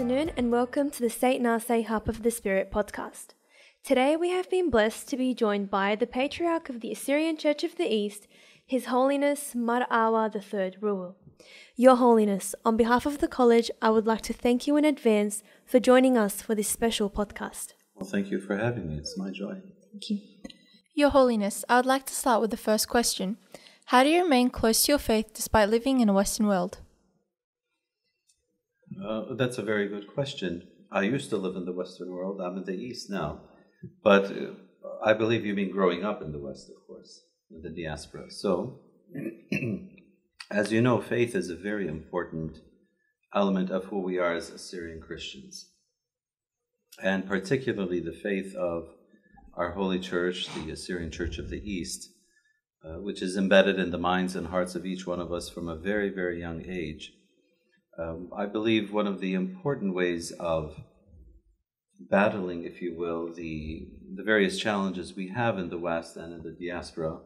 afternoon and welcome to the St. Narsai Harp of the Spirit podcast. Today we have been blessed to be joined by the Patriarch of the Assyrian Church of the East, His Holiness Mar Awa III Royel. Your Holiness, on behalf of the College, I would like to thank you in advance for joining us for this special podcast. Well, thank you for having me. It's my joy. Thank you. Your Holiness, I would like to start with the first question. How do you remain close to your faith despite living in a Western world? Uh, that's a very good question. I used to live in the Western world. I'm in the East now. But uh, I believe you mean growing up in the West, of course, in the diaspora. So, as you know, faith is a very important element of who we are as Assyrian Christians. And particularly the faith of our holy church, the Assyrian Church of the East, uh, which is embedded in the minds and hearts of each one of us from a very, very young age. Um, I believe one of the important ways of battling, if you will, the, the various challenges we have in the West and in the diaspora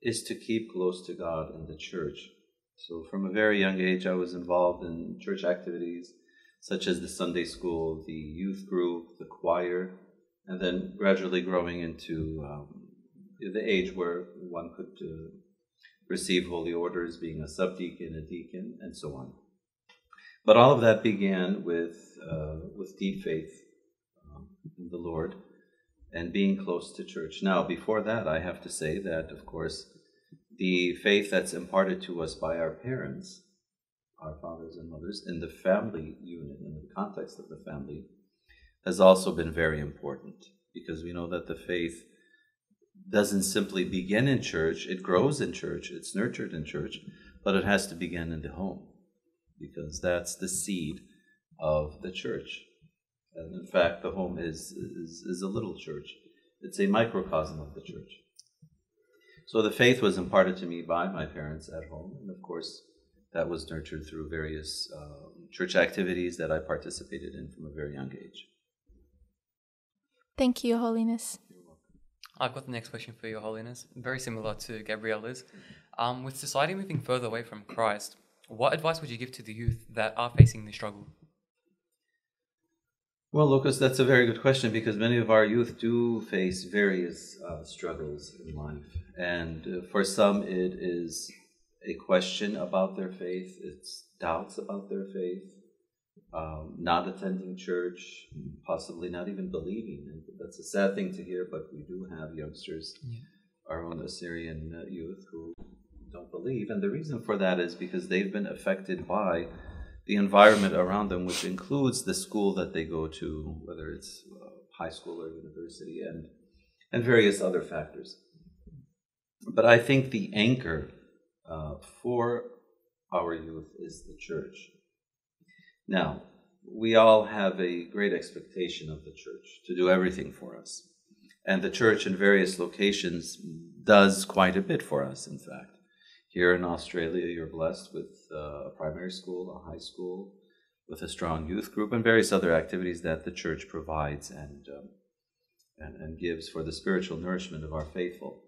is to keep close to God and the church. So, from a very young age, I was involved in church activities such as the Sunday school, the youth group, the choir, and then gradually growing into um, the age where one could uh, receive holy orders, being a subdeacon, a deacon, and so on. But all of that began with uh, with deep faith um, in the Lord and being close to church. Now, before that, I have to say that, of course, the faith that's imparted to us by our parents, our fathers and mothers, in the family unit, in the context of the family, has also been very important because we know that the faith doesn't simply begin in church, it grows in church, it's nurtured in church, but it has to begin in the home because that's the seed of the church. And in fact, the home is, is, is a little church, it's a microcosm of the church. So the faith was imparted to me by my parents at home, and of course, that was nurtured through various um, church activities that I participated in from a very young age. Thank you, Your Holiness. I've got the next question for Your Holiness, very similar to Gabriella's. Um, with society moving further away from Christ, what advice would you give to the youth that are facing the struggle? Well, Lucas, that's a very good question because many of our youth do face various uh, struggles in life. And uh, for some, it is a question about their faith, it's doubts about their faith, um, not attending church, possibly not even believing. And that's a sad thing to hear, but we do have youngsters, yeah. our own Assyrian uh, youth, who don't believe. And the reason for that is because they've been affected by the environment around them, which includes the school that they go to, whether it's uh, high school or university, and, and various other factors. But I think the anchor uh, for our youth is the church. Now, we all have a great expectation of the church to do everything for us. And the church in various locations does quite a bit for us, in fact. Here in Australia, you're blessed with uh, a primary school, a high school, with a strong youth group, and various other activities that the church provides and, um, and, and, gives for the spiritual nourishment of our faithful.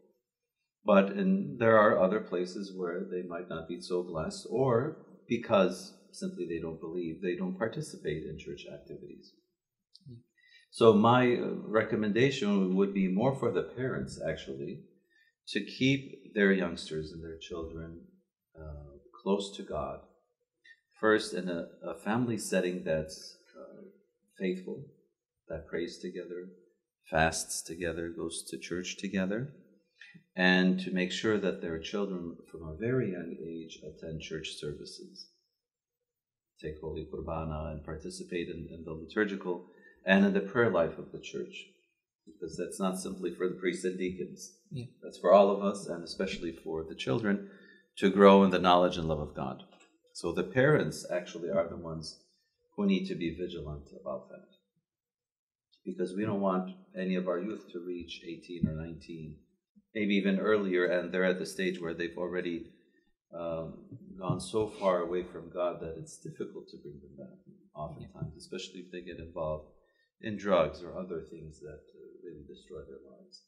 But in, there are other places where they might not be so blessed, or because simply they don't believe, they don't participate in church activities. So, my uh, recommendation would be more for the parents, actually, to keep their youngsters and their children uh, close to God. First, in a, a family setting that's uh, faithful, that prays together, fasts together, goes to church together, and to make sure that their children from a very young age attend church services, take Holy Qurbana, and participate in, in the liturgical and in the prayer life of the church because that's not simply for the priests and deacons. Yeah. That's for all of us, and especially for the children to grow in the knowledge and love of God. So the parents actually are the ones who need to be vigilant about that. Because we don't want any of our youth to reach 18 or 19, maybe even earlier, and they're at the stage where they've already um, gone so far away from God that it's difficult to bring them back, oftentimes, especially if they get involved in drugs or other things that really destroy their lives.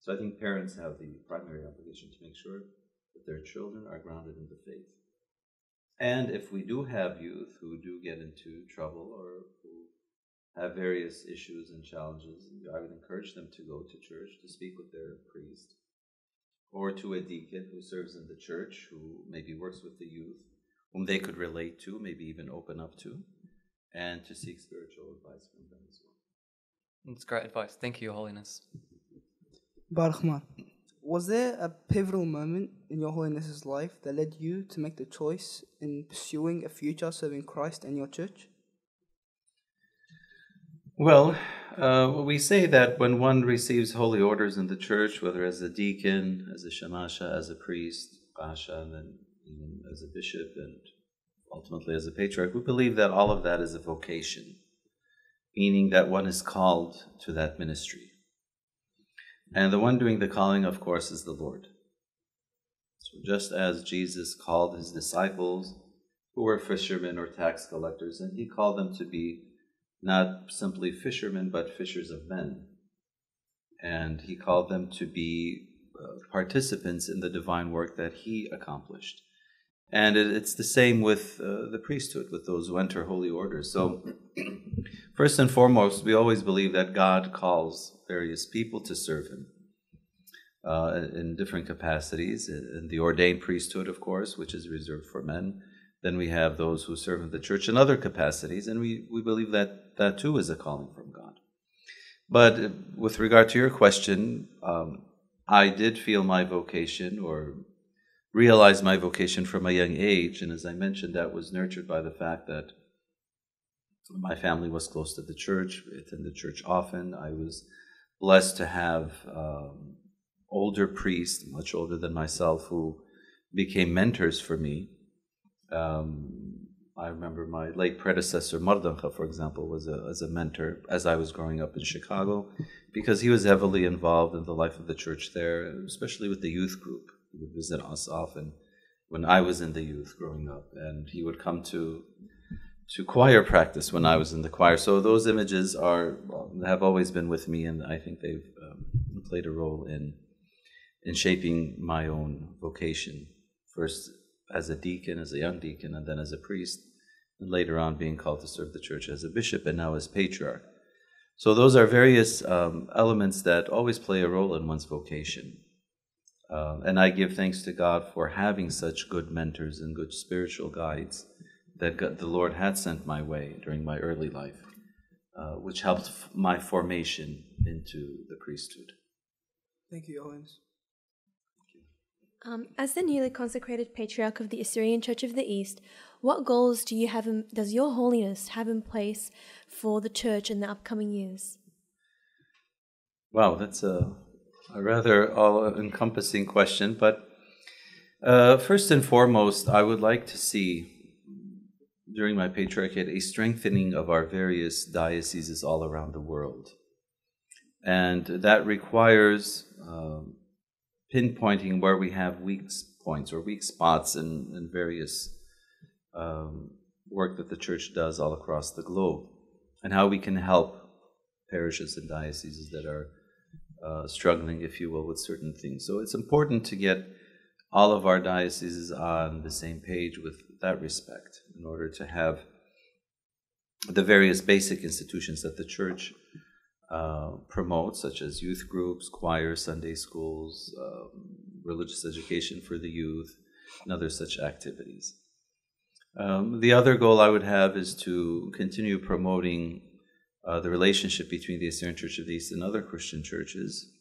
So I think parents have the primary obligation to make sure that their children are grounded in the faith. And if we do have youth who do get into trouble or who have various issues and challenges, I would encourage them to go to church to speak with their priest or to a deacon who serves in the church who maybe works with the youth, whom they could relate to, maybe even open up to, and to seek spiritual advice from them as well. That's great advice. Thank you, Your Holiness. Baruchman, was there a pivotal moment in Your Holiness's life that led you to make the choice in pursuing a future serving Christ and your church? Well, uh, we say that when one receives holy orders in the church, whether as a deacon, as a shamasha, as a priest, qasha, and then even as a bishop, and ultimately as a patriarch, we believe that all of that is a vocation, meaning that one is called to that ministry. And the one doing the calling, of course, is the Lord. So just as Jesus called his disciples, who were fishermen or tax collectors, and he called them to be not simply fishermen, but fishers of men. And he called them to be uh, participants in the divine work that he accomplished. And it, it's the same with uh, the priesthood, with those who enter holy orders. So, first and foremost, we always believe that God calls various people to serve him. Uh, in different capacities, in the ordained priesthood, of course, which is reserved for men, then we have those who serve in the church in other capacities, and we, we believe that that too is a calling from God. But uh, with regard to your question, um, I did feel my vocation or realize my vocation from a young age, and as I mentioned, that was nurtured by the fact that my family was close to the church, we attended church often. I was blessed to have um, older priests, much older than myself, who became mentors for me um, I remember my late predecessor, Mar Dinkha, for example, was a, as a mentor as I was growing up in Chicago, because he was heavily involved in the life of the church there, especially with the youth group. He would visit us often when I was in the youth growing up, and he would come to to choir practice when I was in the choir. So those images are have always been with me, and I think they've um, played a role in in shaping my own vocation. First, as a deacon, as a young deacon, and then as a priest, and later on being called to serve the church as a bishop and now as patriarch. So those are various um, elements that always play a role in one's vocation. Uh, and I give thanks to God for having such good mentors and good spiritual guides that God, the Lord had sent my way during my early life, uh, which helped f- my formation into the priesthood. Thank you, Owens. Um, as the newly consecrated patriarch of the Assyrian Church of the East, what goals do you have? In, does Your Holiness have in place for the church in the upcoming years? Wow, that's a, a rather all-encompassing question. But uh, first and foremost, I would like to see during my patriarchate a strengthening of our various dioceses all around the world, and that requires. Um, pinpointing where we have weak points or weak spots in, in various um, work that the church does all across the globe, and how we can help parishes and dioceses that are uh, struggling, if you will, with certain things. So it's important to get all of our dioceses on the same page with that respect in order to have the various basic institutions that the church uh, promote, such as youth groups, choirs, Sunday schools, um, religious education for the youth, and other such activities. Um, the other goal I would have is to continue promoting uh, the relationship between the Assyrian Church of the East and other Christian churches.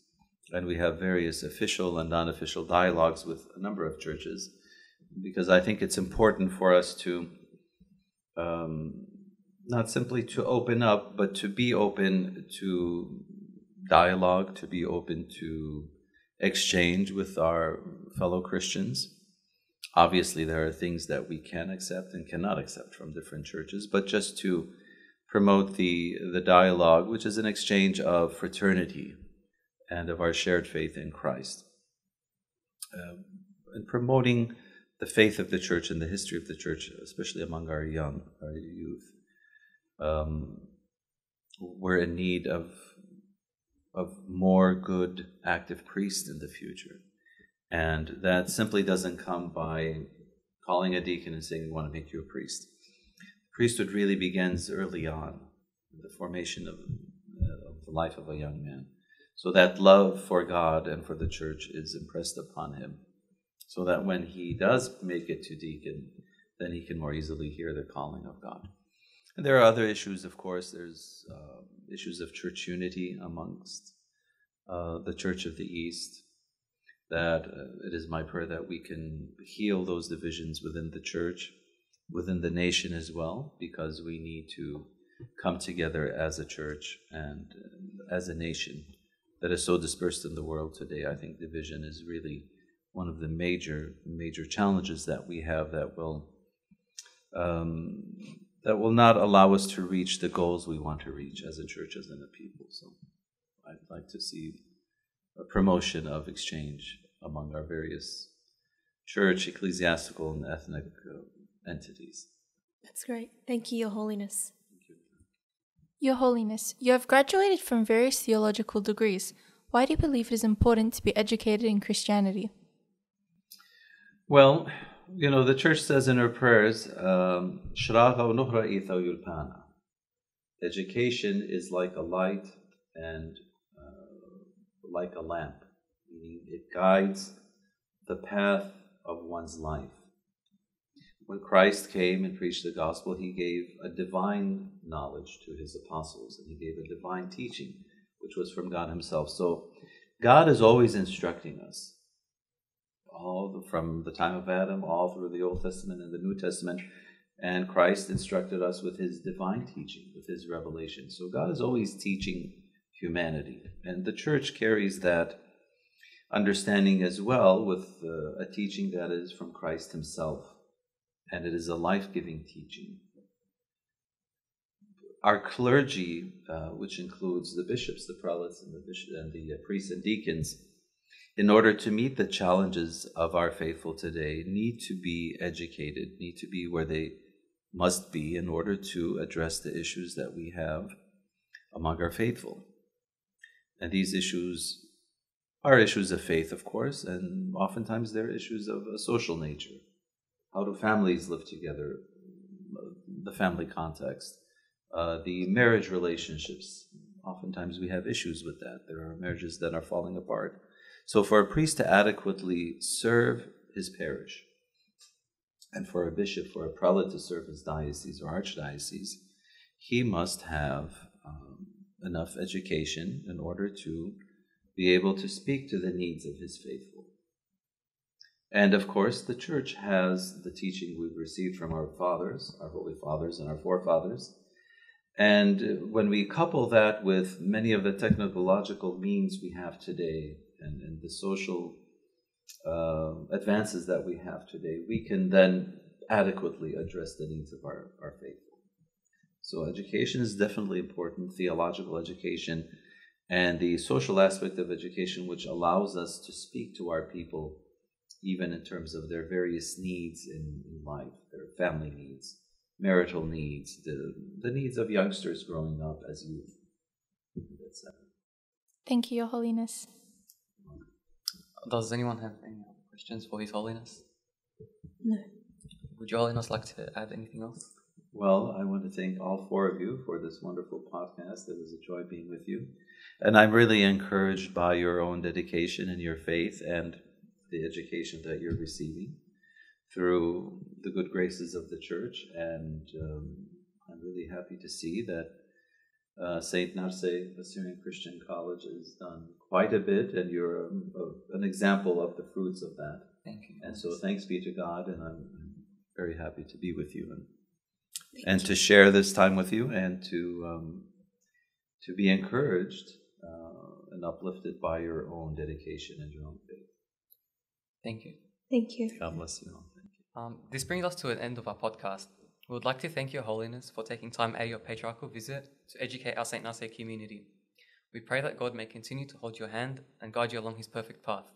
And we have various official and non official dialogues with a number of churches because I think it's important for us to um, not simply to open up, but to be open to dialogue, to be open to exchange with our fellow Christians. Obviously, there are things that we can accept and cannot accept from different churches, but just to promote the, the dialogue, which is an exchange of fraternity and of our shared faith in Christ. Uh, and promoting the faith of the church and the history of the church, especially among our young, our youth um, we're in need of of more good active priests in the future, and that simply doesn't come by calling a deacon and saying, We want to make you a priest. Priesthood really begins early on, the formation of, uh, of the life of a young man. So that love for God and for the church is impressed upon him, so that when he does make it to deacon, then he can more easily hear the calling of God. And there are other issues, of course. There's uh, issues of church unity amongst uh, the Church of the East. That uh, it is my prayer that we can heal those divisions within the church, within the nation as well, because we need to come together as a church and uh, as a nation that is so dispersed in the world today. I think division is really one of the major, major challenges that we have that will um, that will not allow us to reach the goals we want to reach as a church, as in a people. So I'd like to see a promotion of exchange among our various church, ecclesiastical, and ethnic uh, entities. That's great. Thank you, Your Holiness. Your Holiness, you have graduated from various theological degrees. Why do you believe it is important to be educated in Christianity? Well, you know, the church says in her prayers, um, Education is like a light and uh, like a lamp, meaning it guides the path of one's life. When Christ came and preached the gospel, he gave a divine knowledge to his apostles, and he gave a divine teaching, which was from God himself. So God is always instructing us all the, from the time of Adam, all through the Old Testament and the New Testament. And Christ instructed us with his divine teaching, with his revelation. So God is always teaching humanity. And the church carries that understanding as well with uh, a teaching that is from Christ himself. And it is a life giving teaching. Our clergy, uh, which includes the bishops, the prelates, and the, bishop, and the uh, priests and deacons, in order to meet the challenges of our faithful today, need to be educated, need to be where they must be in order to address the issues that we have among our faithful. And these issues are issues of faith, of course, and oftentimes they're issues of a social nature. How do families live together? The family context, uh, the marriage relationships. Oftentimes we have issues with that. There are marriages that are falling apart. So, for a priest to adequately serve his parish, and for a bishop, for a prelate to serve his diocese or archdiocese, he must have um, enough education in order to be able to speak to the needs of his faithful. And of course, the church has the teaching we've received from our fathers, our holy fathers, and our forefathers. And when we couple that with many of the technological means we have today, and, and the social uh, advances that we have today, we can then adequately address the needs of our, our faithful. So, education is definitely important, theological education, and the social aspect of education, which allows us to speak to our people, even in terms of their various needs in, in life, their family needs, marital needs, the, the needs of youngsters growing up as youth, etc. Thank you, Your Holiness. Does anyone have any questions for His Holiness? No. Would Your Holiness like to add anything else? Well, I want to thank all four of you for this wonderful podcast. It was a joy being with you. And I'm really encouraged by your own dedication and your faith and the education that you're receiving through the good graces of the church. And um, I'm really happy to see that uh, St. Narsai Assyrian Christian College has done quite a bit, and you're a, a, an example of the fruits of that. Thank you. And so thanks be to God, and I'm, very happy to be with you and, Thank and you. to share this time with you and to, um, to be encouraged uh, and uplifted by your own dedication and your own faith. Thank you. Thank you. God bless you all. Um, this brings us to an end of our podcast. We would like to thank Your Holiness for taking time out of your patriarchal visit to educate our St. Narsai community. We pray that God may continue to hold your hand and guide you along his perfect path.